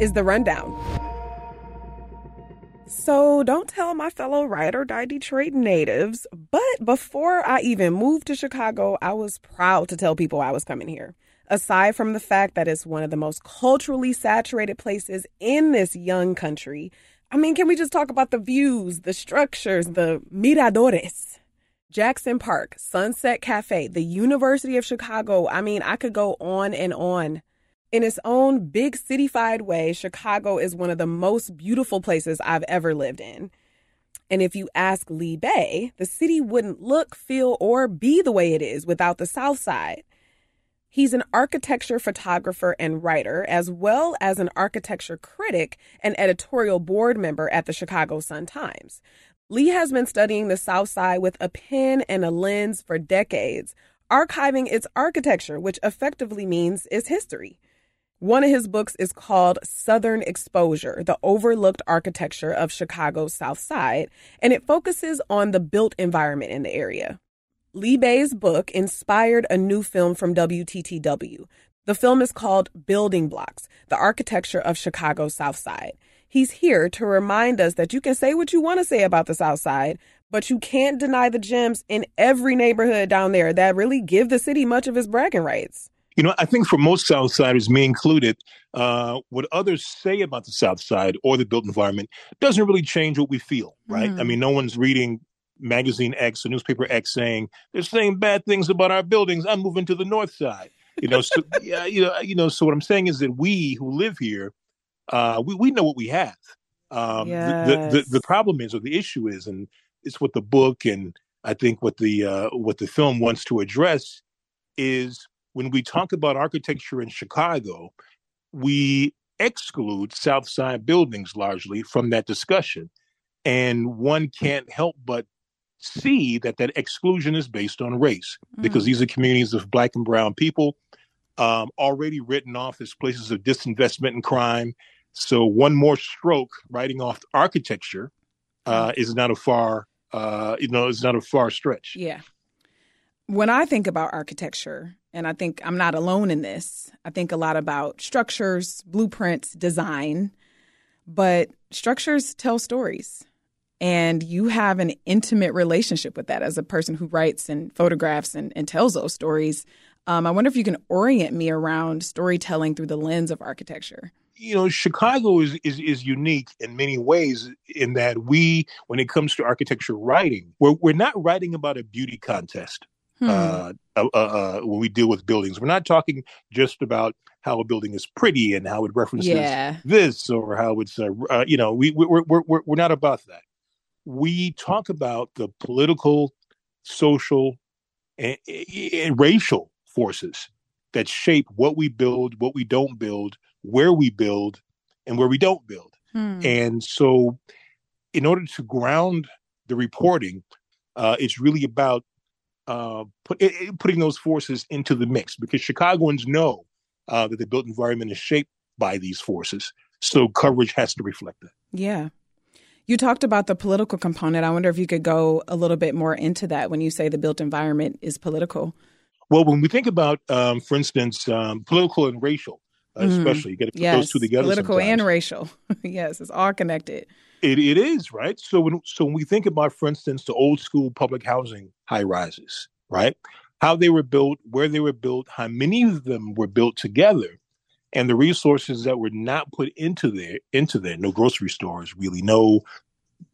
is The Rundown. So, don't tell my fellow ride or die Detroit natives, but before I even moved to Chicago, I was proud to tell people I was coming here. Aside from the fact that it's one of the most culturally saturated places in this young country, I mean, can we just talk about the views, the structures, the miradores? Jackson Park, Sunset Cafe, the University of Chicago. I mean, I could go on and on. In its own big cityfied way, Chicago is one of the most beautiful places I've ever lived in. And if you ask Lee Bey, the city wouldn't look, feel, or be the way it is without the South Side. He's an architecture photographer and writer, as well as an architecture critic and editorial board member at the Chicago Sun Times. Lee has been studying the South Side with a pen and a lens for decades, archiving its architecture, which effectively means its history. One of his books is called Southern Exposure The Overlooked Architecture of Chicago's South Side, and it focuses on the built environment in the area. Lee Bey's book inspired a new film from WTTW. The film is called Building Blocks The Architecture of Chicago's South Side. He's here to remind us that you can say what you want to say about the South Side, but you can't deny the gems in every neighborhood down there that really give the city much of its bragging rights. You know, I think for most Southsiders, me included, uh, what others say about the South Side or the built environment doesn't really change what we feel, right? Mm. I mean, no one's reading magazine X or newspaper X saying they're saying bad things about our buildings. I'm moving to the North Side. You know, so yeah, you know, you know. So what I'm saying is that we who live here uh, we we know what we have. Um, yes. the, the, the problem is, or the issue is, and it's what the book and I think what the uh, what the film wants to address is when we talk about architecture in Chicago, we exclude South Side buildings largely from that discussion, and one can't help but see that that exclusion is based on race mm. because these are communities of Black and Brown people um, already written off as places of disinvestment and crime so one more stroke writing off architecture uh, mm. is not a far, uh, you know, is not a far stretch. Yeah. When I think about architecture, and I think I'm not alone in this, I think a lot about structures, blueprints, design, but structures tell stories. And you have an intimate relationship with that as a person who writes and photographs and, and tells those stories. Um, I wonder if you can orient me around storytelling through the lens of architecture you know, Chicago is, is is unique in many ways in that we, when it comes to architecture writing, we're we're not writing about a beauty contest. Hmm. Uh, uh, uh, when we deal with buildings, we're not talking just about how a building is pretty and how it references yeah. this or how it's, uh, uh, you know, we we're, we're we're we're not about that. We talk about the political, social, and, and racial forces that shape what we build, what we don't build, where we build and where we don't build. Hmm. And so, in order to ground the reporting, uh, it's really about uh, put, it, putting those forces into the mix because Chicagoans know uh, that the built environment is shaped by these forces. So coverage has to reflect that. Yeah. You talked about the political component. I wonder if you could go a little bit more into that when you say the built environment is political. Well, when we think about, um, for instance, um, political and racial, mm-hmm. especially. You got to put yes. those two together. Political sometimes. and racial. yes, it's all connected. It, it is right. So when so when we think about, for instance, the old school public housing high rises, right? How they were built, where they were built, how many of them were built together, and the resources that were not put into there into there. No grocery stores, really, no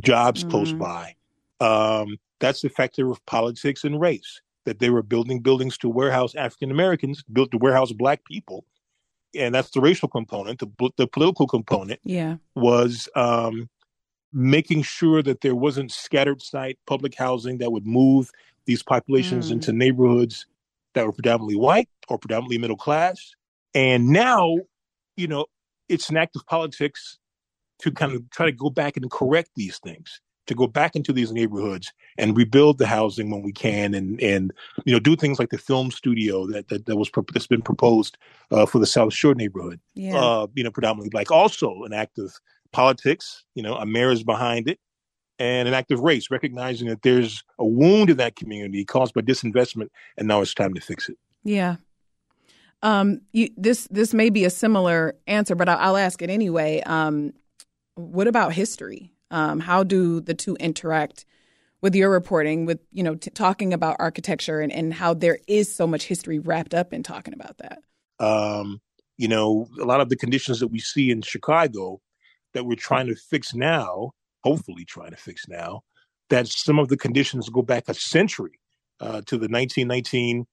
jobs mm-hmm. close by. Um, that's the factor of politics and race. That they were building buildings to warehouse African Americans, built to warehouse Black people, and that's the racial component. The, the political component yeah. was um, making sure that there wasn't scattered site public housing that would move these populations mm. into neighborhoods that were predominantly white or predominantly middle class. And now, you know, it's an act of politics to kind of try to go back and correct these things to go back into these neighborhoods and rebuild the housing when we can and and you know do things like the film studio that that, that was that's been proposed uh, for the south shore neighborhood yeah. uh, you know predominantly black also an act of politics you know a mayor is behind it and an act of race recognizing that there's a wound in that community caused by disinvestment and now it's time to fix it yeah um, you, this this may be a similar answer, but I'll, I'll ask it anyway. Um, what about history? Um, how do the two interact with your reporting, with you know, t- talking about architecture and, and how there is so much history wrapped up in talking about that? Um, you know, a lot of the conditions that we see in Chicago that we're trying to fix now, hopefully trying to fix now, that some of the conditions go back a century uh, to the 1919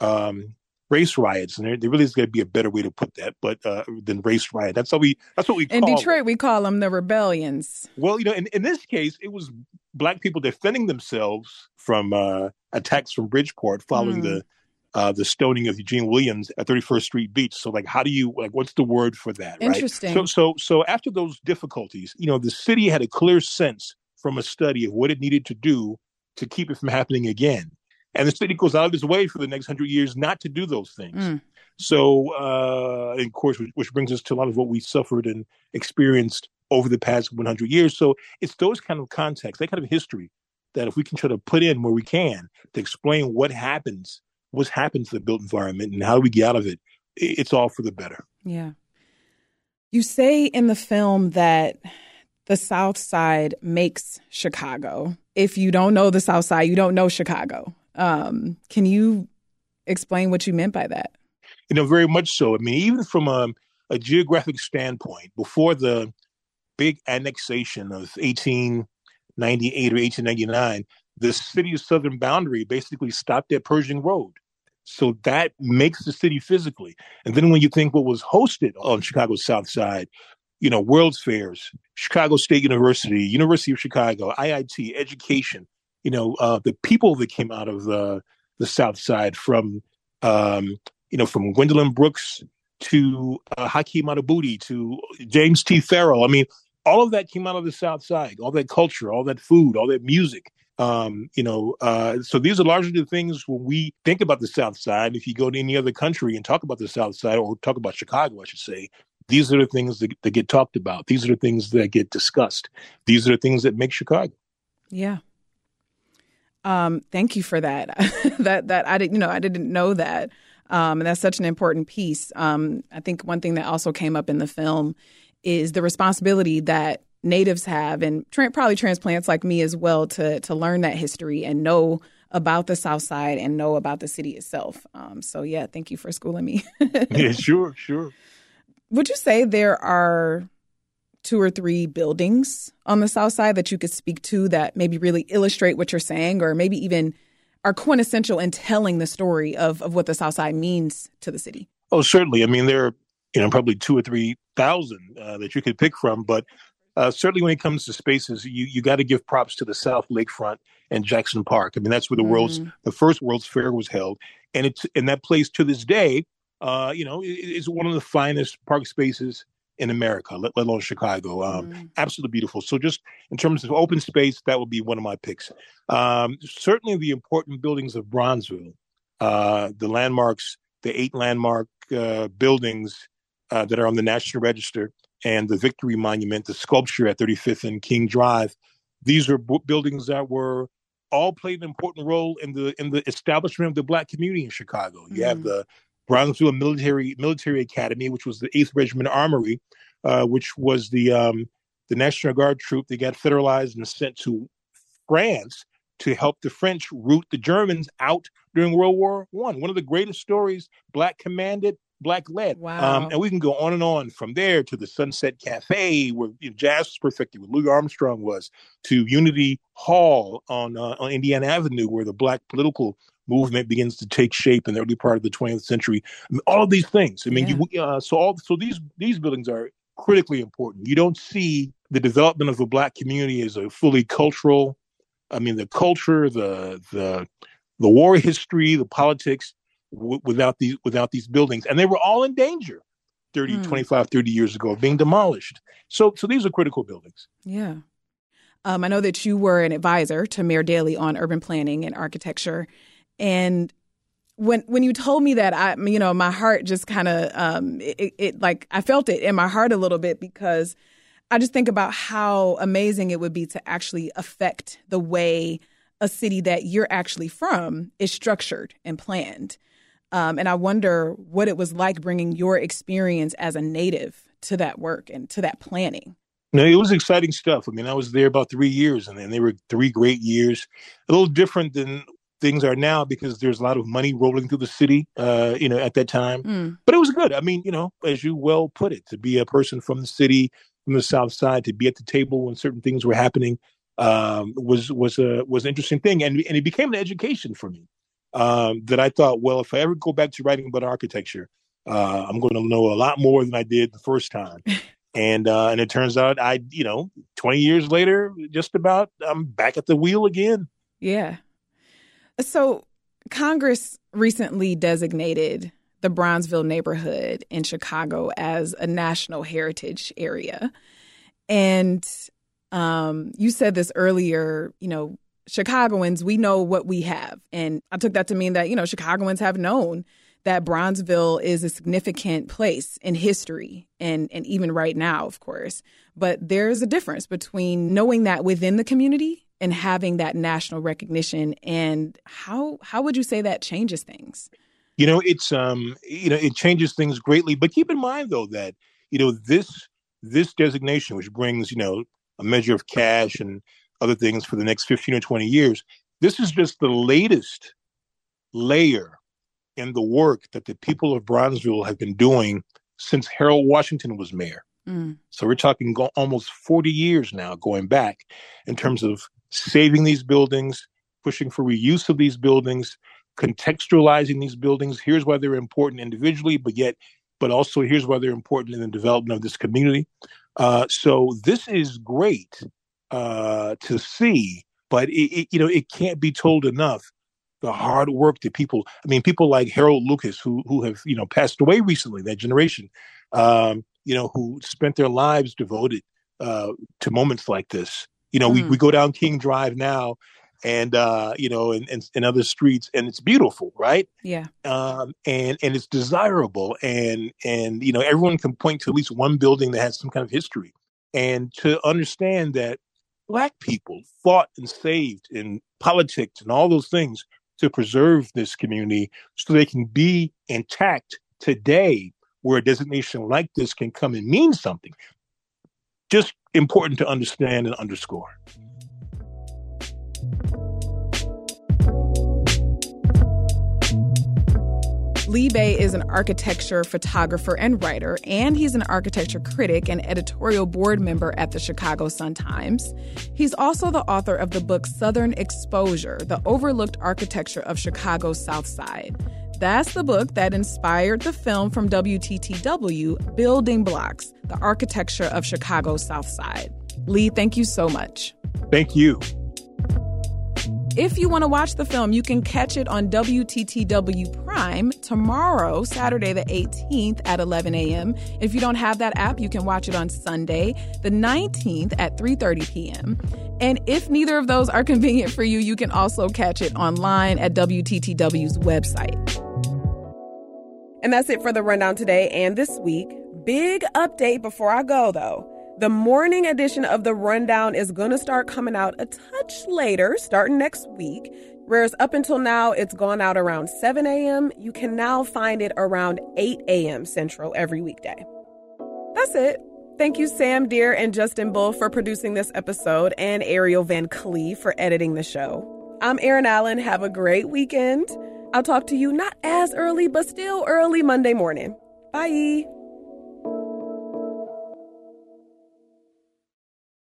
um, race riots, and there, there really is going to be a better way to put that, but uh, than race riot. That's how we. That's what we. Call them. In Detroit, them. we call them the rebellions. Well, you know, in, in this case, it was black people defending themselves from uh, attacks from Bridgeport following mm. the uh, the stoning of Eugene Williams at 31st Street Beach. So, like, how do you like? What's the word for that? Interesting. Right? So, so, so after those difficulties, you know, the city had a clear sense from a study of what it needed to do to keep it from happening again. And the city goes out of its way for the next hundred years not to do those things. Mm. So, uh, of course, which, which, brings us to a lot of what we suffered and experienced over the past 100 years. So, it's those kind of contexts, that kind of history, that if we can try to put in where we can to explain what happens, what's happened to the built environment, and how do we get out of it, it's all for the better. Yeah. You say in the film that the South Side makes Chicago. If you don't know the South Side, you don't know Chicago. Um, can you explain what you meant by that? You know, very much so. I mean, even from a, a geographic standpoint, before the big annexation of 1898 or 1899, the city's southern boundary basically stopped at Pershing Road. So that makes the city physically. And then when you think what was hosted on Chicago's South Side, you know, World's Fairs, Chicago State University, University of Chicago, IIT, education, you know, uh, the people that came out of the the South Side from, um, you know, from Gwendolyn Brooks to uh, Haki Madhubuti to James T. Farrell. I mean, all of that came out of the South Side. All that culture, all that food, all that music. Um, you know, uh, so these are largely the things when we think about the South Side. If you go to any other country and talk about the South Side, or talk about Chicago, I should say, these are the things that, that get talked about. These are the things that get discussed. These are the things that make Chicago. Yeah. Um, thank you for that. that that I didn't, you know, I didn't know that, um, and that's such an important piece. Um, I think one thing that also came up in the film is the responsibility that natives have, and tra- probably transplants like me as well, to to learn that history and know about the South Side and know about the city itself. Um, so yeah, thank you for schooling me. yeah, sure, sure. Would you say there are two or three buildings on the south side that you could speak to that maybe really illustrate what you're saying or maybe even are quintessential in telling the story of, of what the south side means to the city oh certainly i mean there are you know probably two or three thousand uh, that you could pick from but uh, certainly when it comes to spaces you, you got to give props to the south lakefront and jackson park i mean that's where the mm. world's the first world's fair was held and it's in that place to this day uh, you know, is one of the finest park spaces in America, let, let alone Chicago. Um, mm. Absolutely beautiful. So, just in terms of open space, that would be one of my picks. Um, certainly, the important buildings of Bronzeville, uh, the landmarks, the eight landmark uh, buildings uh, that are on the National Register, and the Victory Monument, the sculpture at 35th and King Drive. These are b- buildings that were all played an important role in the in the establishment of the Black community in Chicago. You mm. have the Bronzeville Military Military Academy, which was the Eighth Regiment Armory, uh, which was the um, the National Guard troop that got federalized and sent to France to help the French root the Germans out during World War One. One of the greatest stories, black commanded, black led. Um, wow. Um, and we can go on and on from there to the Sunset Cafe, where you know, jazz was perfected, where Louis Armstrong was, to Unity Hall on uh, on Indiana Avenue, where the black political movement begins to take shape in the early part of the 20th century. I mean, all of these things. I mean, yeah. you, uh, so all so these these buildings are critically important. You don't see the development of the black community as a fully cultural. I mean, the culture, the the the war history, the politics, w- without these without these buildings, and they were all in danger. 30, mm. 25, 30 years ago being demolished. So, so these are critical buildings. Yeah. Um, I know that you were an advisor to Mayor Daley on urban planning and architecture. And when when you told me that, I you know my heart just kind of um, it, it, like I felt it in my heart a little bit because I just think about how amazing it would be to actually affect the way a city that you're actually from is structured and planned. Um, and I wonder what it was like bringing your experience as a native to that work and to that planning. No, it was exciting stuff. I mean, I was there about three years, and, and they were three great years. A little different than things are now because there's a lot of money rolling through the city, uh, you know, at that time. Mm. But it was good. I mean, you know, as you well put it, to be a person from the city, from the South Side, to be at the table when certain things were happening um, was was a was an interesting thing, and and it became an education for me. Um, that I thought, well, if I ever go back to writing about architecture, uh, I'm going to know a lot more than I did the first time. and uh, and it turns out I, you know, 20 years later, just about I'm back at the wheel again. Yeah, so, Congress recently designated the Bronzeville neighborhood in Chicago as a national heritage area. And um, you said this earlier, you know, Chicagoans, we know what we have. And I took that to mean that, you know, Chicagoans have known that Bronzeville is a significant place in history and, and even right now, of course. But there's a difference between knowing that within the community and having that national recognition and how how would you say that changes things you know it's um you know it changes things greatly but keep in mind though that you know this this designation which brings you know a measure of cash and other things for the next 15 or 20 years this is just the latest layer in the work that the people of bronzeville have been doing since harold washington was mayor mm. so we're talking go- almost 40 years now going back in terms of saving these buildings, pushing for reuse of these buildings, contextualizing these buildings. Here's why they're important individually, but yet, but also here's why they're important in the development of this community. Uh, so this is great uh, to see, but it, it, you know it can't be told enough. The hard work that people, I mean, people like Harold Lucas, who who have you know passed away recently, that generation, um, you know, who spent their lives devoted uh, to moments like this. You know, mm. we, we go down King Drive now and uh, you know, and, and, and other streets, and it's beautiful, right? Yeah. Um, and and it's desirable, and and you know, everyone can point to at least one building that has some kind of history, and to understand that black people fought and saved in politics and all those things to preserve this community so they can be intact today, where a designation like this can come and mean something. Just important to understand and underscore. Lee Bey is an architecture photographer and writer, and he's an architecture critic and editorial board member at the Chicago Sun-Times. He's also the author of the book Southern Exposure The Overlooked Architecture of Chicago's South Side. That's the book that inspired the film from WTTW, Building Blocks The Architecture of Chicago's South Side. Lee, thank you so much. Thank you. If you want to watch the film, you can catch it on WTTW Prime tomorrow, Saturday the 18th at 11 a.m. If you don't have that app, you can watch it on Sunday, the 19th at 3:30 p.m. And if neither of those are convenient for you, you can also catch it online at WTTW's website. And that's it for the rundown today and this week. Big update before I go though. The morning edition of the rundown is going to start coming out a touch later, starting next week. Whereas up until now, it's gone out around 7 a.m., you can now find it around 8 a.m. Central every weekday. That's it. Thank you, Sam Deer and Justin Bull, for producing this episode, and Ariel Van Cleve for editing the show. I'm Erin Allen. Have a great weekend. I'll talk to you not as early, but still early Monday morning. Bye.